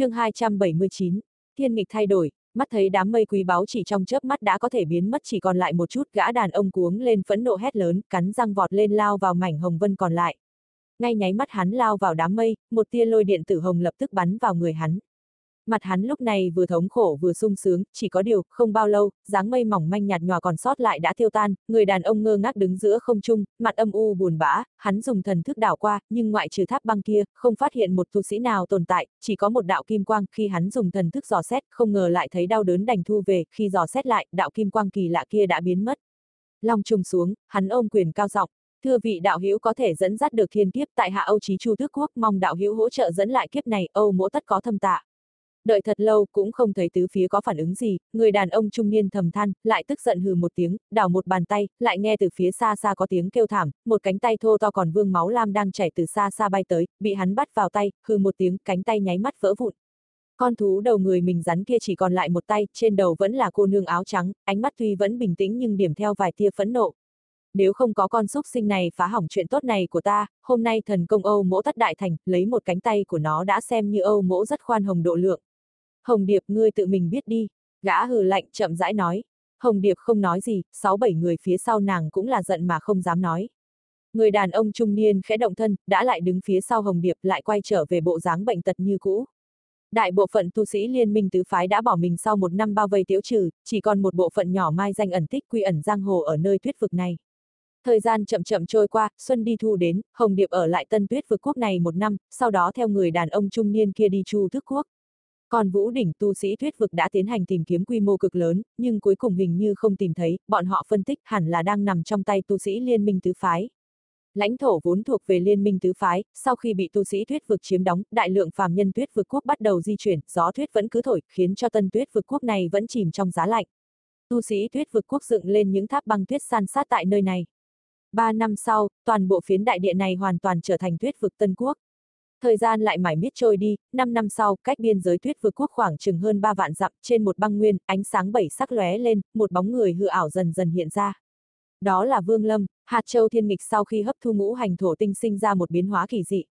chương 279, thiên nghịch thay đổi, mắt thấy đám mây quý báu chỉ trong chớp mắt đã có thể biến mất chỉ còn lại một chút gã đàn ông cuống lên phẫn nộ hét lớn, cắn răng vọt lên lao vào mảnh hồng vân còn lại. Ngay nháy mắt hắn lao vào đám mây, một tia lôi điện tử hồng lập tức bắn vào người hắn. Mặt hắn lúc này vừa thống khổ vừa sung sướng, chỉ có điều, không bao lâu, dáng mây mỏng manh nhạt nhòa còn sót lại đã tiêu tan, người đàn ông ngơ ngác đứng giữa không trung, mặt âm u buồn bã, hắn dùng thần thức đảo qua, nhưng ngoại trừ tháp băng kia, không phát hiện một tu sĩ nào tồn tại, chỉ có một đạo kim quang, khi hắn dùng thần thức dò xét, không ngờ lại thấy đau đớn đành thu về, khi dò xét lại, đạo kim quang kỳ lạ kia đã biến mất. Long trùng xuống, hắn ôm quyền cao giọng, Thưa vị đạo hữu có thể dẫn dắt được thiên kiếp tại hạ Âu Chí Chu Tước Quốc, mong đạo hữu hỗ trợ dẫn lại kiếp này, Âu mỗ tất có thâm tạ. Đợi thật lâu cũng không thấy tứ phía có phản ứng gì, người đàn ông trung niên thầm than, lại tức giận hừ một tiếng, đảo một bàn tay, lại nghe từ phía xa xa có tiếng kêu thảm, một cánh tay thô to còn vương máu lam đang chảy từ xa xa bay tới, bị hắn bắt vào tay, hừ một tiếng, cánh tay nháy mắt vỡ vụn. Con thú đầu người mình rắn kia chỉ còn lại một tay, trên đầu vẫn là cô nương áo trắng, ánh mắt tuy vẫn bình tĩnh nhưng điểm theo vài tia phẫn nộ. Nếu không có con xúc sinh này phá hỏng chuyện tốt này của ta, hôm nay thần công Âu mỗ tất đại thành, lấy một cánh tay của nó đã xem như Âu mỗ rất khoan hồng độ lượng. Hồng Điệp ngươi tự mình biết đi, gã hừ lạnh chậm rãi nói. Hồng Điệp không nói gì, sáu bảy người phía sau nàng cũng là giận mà không dám nói. Người đàn ông trung niên khẽ động thân, đã lại đứng phía sau Hồng Điệp lại quay trở về bộ dáng bệnh tật như cũ. Đại bộ phận tu sĩ liên minh tứ phái đã bỏ mình sau một năm bao vây tiễu trừ, chỉ còn một bộ phận nhỏ mai danh ẩn tích quy ẩn giang hồ ở nơi tuyết vực này. Thời gian chậm chậm trôi qua, xuân đi thu đến, Hồng Điệp ở lại tân tuyết vực quốc này một năm, sau đó theo người đàn ông trung niên kia đi chu thức quốc. Còn Vũ Đỉnh tu sĩ thuyết vực đã tiến hành tìm kiếm quy mô cực lớn, nhưng cuối cùng hình như không tìm thấy, bọn họ phân tích hẳn là đang nằm trong tay tu sĩ liên minh tứ phái. Lãnh thổ vốn thuộc về liên minh tứ phái, sau khi bị tu sĩ thuyết vực chiếm đóng, đại lượng phàm nhân tuyết vực quốc bắt đầu di chuyển, gió thuyết vẫn cứ thổi, khiến cho tân tuyết vực quốc này vẫn chìm trong giá lạnh. Tu sĩ tuyết vực quốc dựng lên những tháp băng tuyết san sát tại nơi này. Ba năm sau, toàn bộ phiến đại địa này hoàn toàn trở thành tuyết vực tân quốc. Thời gian lại mãi miết trôi đi, 5 năm sau, cách biên giới tuyết vượt quốc khoảng chừng hơn 3 vạn dặm, trên một băng nguyên, ánh sáng bảy sắc lóe lên, một bóng người hư ảo dần dần hiện ra. Đó là Vương Lâm, hạt châu thiên nghịch sau khi hấp thu ngũ hành thổ tinh sinh ra một biến hóa kỳ dị.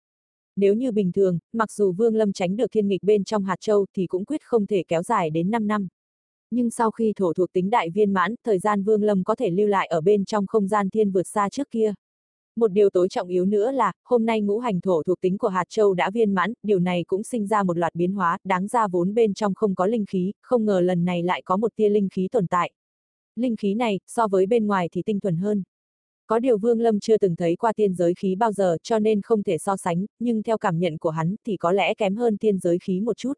Nếu như bình thường, mặc dù Vương Lâm tránh được thiên nghịch bên trong hạt châu thì cũng quyết không thể kéo dài đến 5 năm. Nhưng sau khi thổ thuộc tính đại viên mãn, thời gian Vương Lâm có thể lưu lại ở bên trong không gian thiên vượt xa trước kia. Một điều tối trọng yếu nữa là, hôm nay ngũ hành thổ thuộc tính của hạt châu đã viên mãn, điều này cũng sinh ra một loạt biến hóa, đáng ra vốn bên trong không có linh khí, không ngờ lần này lại có một tia linh khí tồn tại. Linh khí này, so với bên ngoài thì tinh thuần hơn. Có điều Vương Lâm chưa từng thấy qua tiên giới khí bao giờ cho nên không thể so sánh, nhưng theo cảm nhận của hắn thì có lẽ kém hơn tiên giới khí một chút.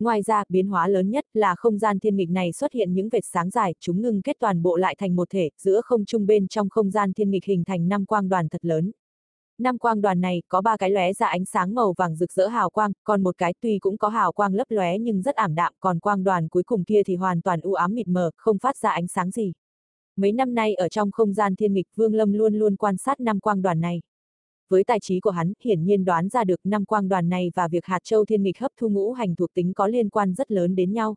Ngoài ra, biến hóa lớn nhất là không gian thiên nghịch này xuất hiện những vệt sáng dài, chúng ngưng kết toàn bộ lại thành một thể, giữa không trung bên trong không gian thiên nghịch hình thành năm quang đoàn thật lớn. Năm quang đoàn này có ba cái lóe ra ánh sáng màu vàng rực rỡ hào quang, còn một cái tuy cũng có hào quang lấp lóe nhưng rất ảm đạm, còn quang đoàn cuối cùng kia thì hoàn toàn u ám mịt mờ, không phát ra ánh sáng gì. Mấy năm nay ở trong không gian thiên nghịch, Vương Lâm luôn luôn quan sát năm quang đoàn này với tài trí của hắn, hiển nhiên đoán ra được năm quang đoàn này và việc hạt châu thiên nghịch hấp thu ngũ hành thuộc tính có liên quan rất lớn đến nhau.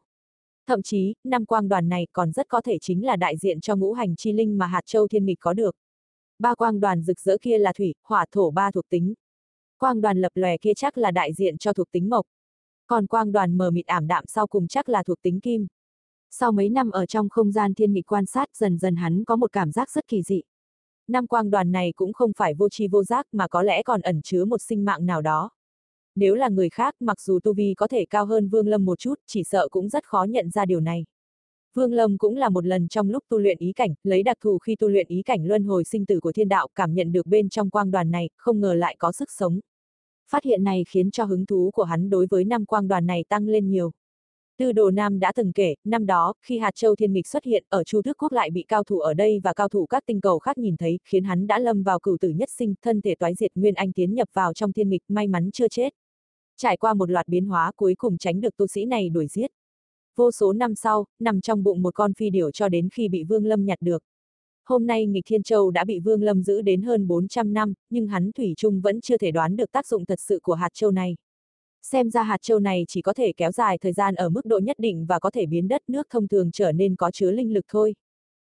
Thậm chí, năm quang đoàn này còn rất có thể chính là đại diện cho ngũ hành chi linh mà hạt châu thiên nghịch có được. Ba quang đoàn rực rỡ kia là thủy, hỏa thổ ba thuộc tính. Quang đoàn lập lòe kia chắc là đại diện cho thuộc tính mộc. Còn quang đoàn mờ mịt ảm đạm sau cùng chắc là thuộc tính kim. Sau mấy năm ở trong không gian thiên nghịch quan sát dần dần hắn có một cảm giác rất kỳ dị. Năm quang đoàn này cũng không phải vô tri vô giác mà có lẽ còn ẩn chứa một sinh mạng nào đó. Nếu là người khác, mặc dù tu vi có thể cao hơn Vương Lâm một chút, chỉ sợ cũng rất khó nhận ra điều này. Vương Lâm cũng là một lần trong lúc tu luyện ý cảnh, lấy đặc thù khi tu luyện ý cảnh luân hồi sinh tử của thiên đạo, cảm nhận được bên trong quang đoàn này, không ngờ lại có sức sống. Phát hiện này khiến cho hứng thú của hắn đối với năm quang đoàn này tăng lên nhiều. Tư Đồ Nam đã từng kể, năm đó, khi hạt châu thiên nghịch xuất hiện, ở Chu Tước Quốc lại bị cao thủ ở đây và cao thủ các tinh cầu khác nhìn thấy, khiến hắn đã lâm vào cửu tử nhất sinh, thân thể toái diệt Nguyên Anh tiến nhập vào trong thiên nghịch, may mắn chưa chết. Trải qua một loạt biến hóa cuối cùng tránh được tu sĩ này đuổi giết. Vô số năm sau, nằm trong bụng một con phi điểu cho đến khi bị Vương Lâm nhặt được. Hôm nay nghịch Thiên Châu đã bị Vương Lâm giữ đến hơn 400 năm, nhưng hắn Thủy Trung vẫn chưa thể đoán được tác dụng thật sự của hạt châu này. Xem ra hạt châu này chỉ có thể kéo dài thời gian ở mức độ nhất định và có thể biến đất nước thông thường trở nên có chứa linh lực thôi.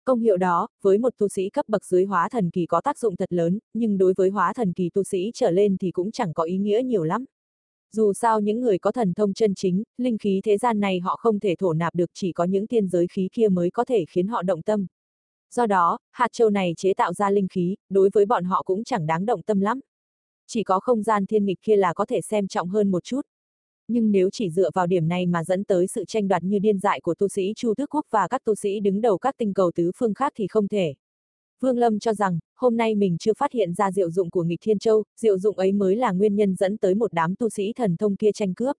Công hiệu đó, với một tu sĩ cấp bậc dưới hóa thần kỳ có tác dụng thật lớn, nhưng đối với hóa thần kỳ tu sĩ trở lên thì cũng chẳng có ý nghĩa nhiều lắm. Dù sao những người có thần thông chân chính, linh khí thế gian này họ không thể thổ nạp được chỉ có những tiên giới khí kia mới có thể khiến họ động tâm. Do đó, hạt châu này chế tạo ra linh khí, đối với bọn họ cũng chẳng đáng động tâm lắm. Chỉ có không gian thiên nghịch kia là có thể xem trọng hơn một chút. Nhưng nếu chỉ dựa vào điểm này mà dẫn tới sự tranh đoạt như điên dại của tu sĩ Chu Tước Quốc và các tu sĩ đứng đầu các tinh cầu tứ phương khác thì không thể. Vương Lâm cho rằng, hôm nay mình chưa phát hiện ra diệu dụng của nghịch Thiên Châu, diệu dụng ấy mới là nguyên nhân dẫn tới một đám tu sĩ thần thông kia tranh cướp.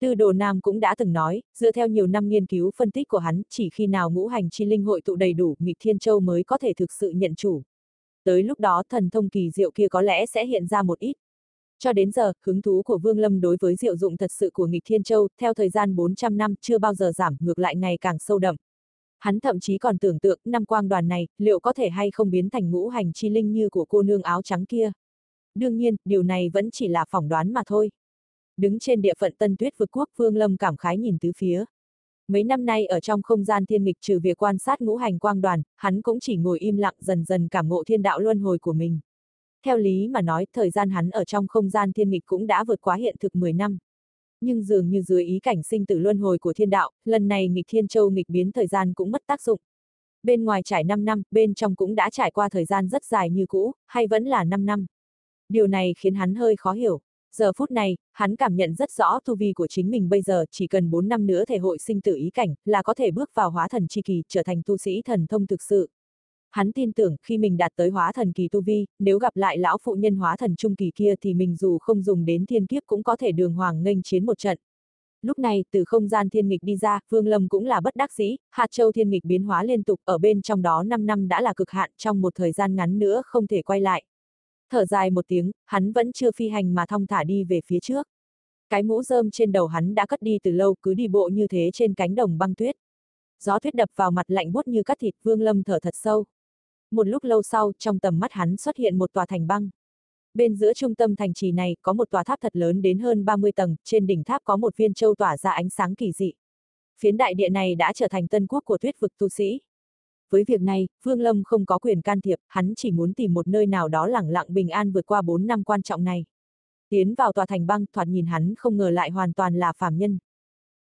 Tư Đồ Nam cũng đã từng nói, dựa theo nhiều năm nghiên cứu phân tích của hắn, chỉ khi nào ngũ hành chi linh hội tụ đầy đủ, nghịch Thiên Châu mới có thể thực sự nhận chủ. Tới lúc đó thần thông kỳ diệu kia có lẽ sẽ hiện ra một ít. Cho đến giờ, hứng thú của Vương Lâm đối với diệu dụng thật sự của nghịch Thiên Châu, theo thời gian 400 năm chưa bao giờ giảm, ngược lại ngày càng sâu đậm. Hắn thậm chí còn tưởng tượng năm quang đoàn này, liệu có thể hay không biến thành ngũ hành chi linh như của cô nương áo trắng kia. Đương nhiên, điều này vẫn chỉ là phỏng đoán mà thôi. Đứng trên địa phận Tân Tuyết vực quốc Vương Lâm cảm khái nhìn tứ phía. Mấy năm nay ở trong không gian thiên nghịch trừ việc quan sát ngũ hành quang đoàn, hắn cũng chỉ ngồi im lặng dần dần cảm ngộ thiên đạo luân hồi của mình. Theo lý mà nói, thời gian hắn ở trong không gian thiên nghịch cũng đã vượt quá hiện thực 10 năm. Nhưng dường như dưới ý cảnh sinh tử luân hồi của thiên đạo, lần này nghịch thiên châu nghịch biến thời gian cũng mất tác dụng. Bên ngoài trải 5 năm, bên trong cũng đã trải qua thời gian rất dài như cũ, hay vẫn là 5 năm. Điều này khiến hắn hơi khó hiểu. Giờ phút này, hắn cảm nhận rất rõ tu vi của chính mình bây giờ chỉ cần 4 năm nữa thể hội sinh tử ý cảnh, là có thể bước vào hóa thần chi kỳ, trở thành tu sĩ thần thông thực sự. Hắn tin tưởng khi mình đạt tới hóa thần kỳ tu vi, nếu gặp lại lão phụ nhân hóa thần trung kỳ kia thì mình dù không dùng đến thiên kiếp cũng có thể đường hoàng nghênh chiến một trận. Lúc này, từ không gian thiên nghịch đi ra, Vương Lâm cũng là bất đắc dĩ, hạt châu thiên nghịch biến hóa liên tục, ở bên trong đó 5 năm đã là cực hạn, trong một thời gian ngắn nữa không thể quay lại. Thở dài một tiếng, hắn vẫn chưa phi hành mà thong thả đi về phía trước. Cái mũ rơm trên đầu hắn đã cất đi từ lâu, cứ đi bộ như thế trên cánh đồng băng tuyết. Gió tuyết đập vào mặt lạnh buốt như cắt thịt, Vương Lâm thở thật sâu. Một lúc lâu sau, trong tầm mắt hắn xuất hiện một tòa thành băng. Bên giữa trung tâm thành trì này có một tòa tháp thật lớn đến hơn 30 tầng, trên đỉnh tháp có một viên châu tỏa ra ánh sáng kỳ dị. Phiến đại địa này đã trở thành tân quốc của tuyết vực tu sĩ. Với việc này, Vương Lâm không có quyền can thiệp, hắn chỉ muốn tìm một nơi nào đó lẳng lặng bình an vượt qua 4 năm quan trọng này. Tiến vào tòa thành băng, thoạt nhìn hắn không ngờ lại hoàn toàn là phàm nhân,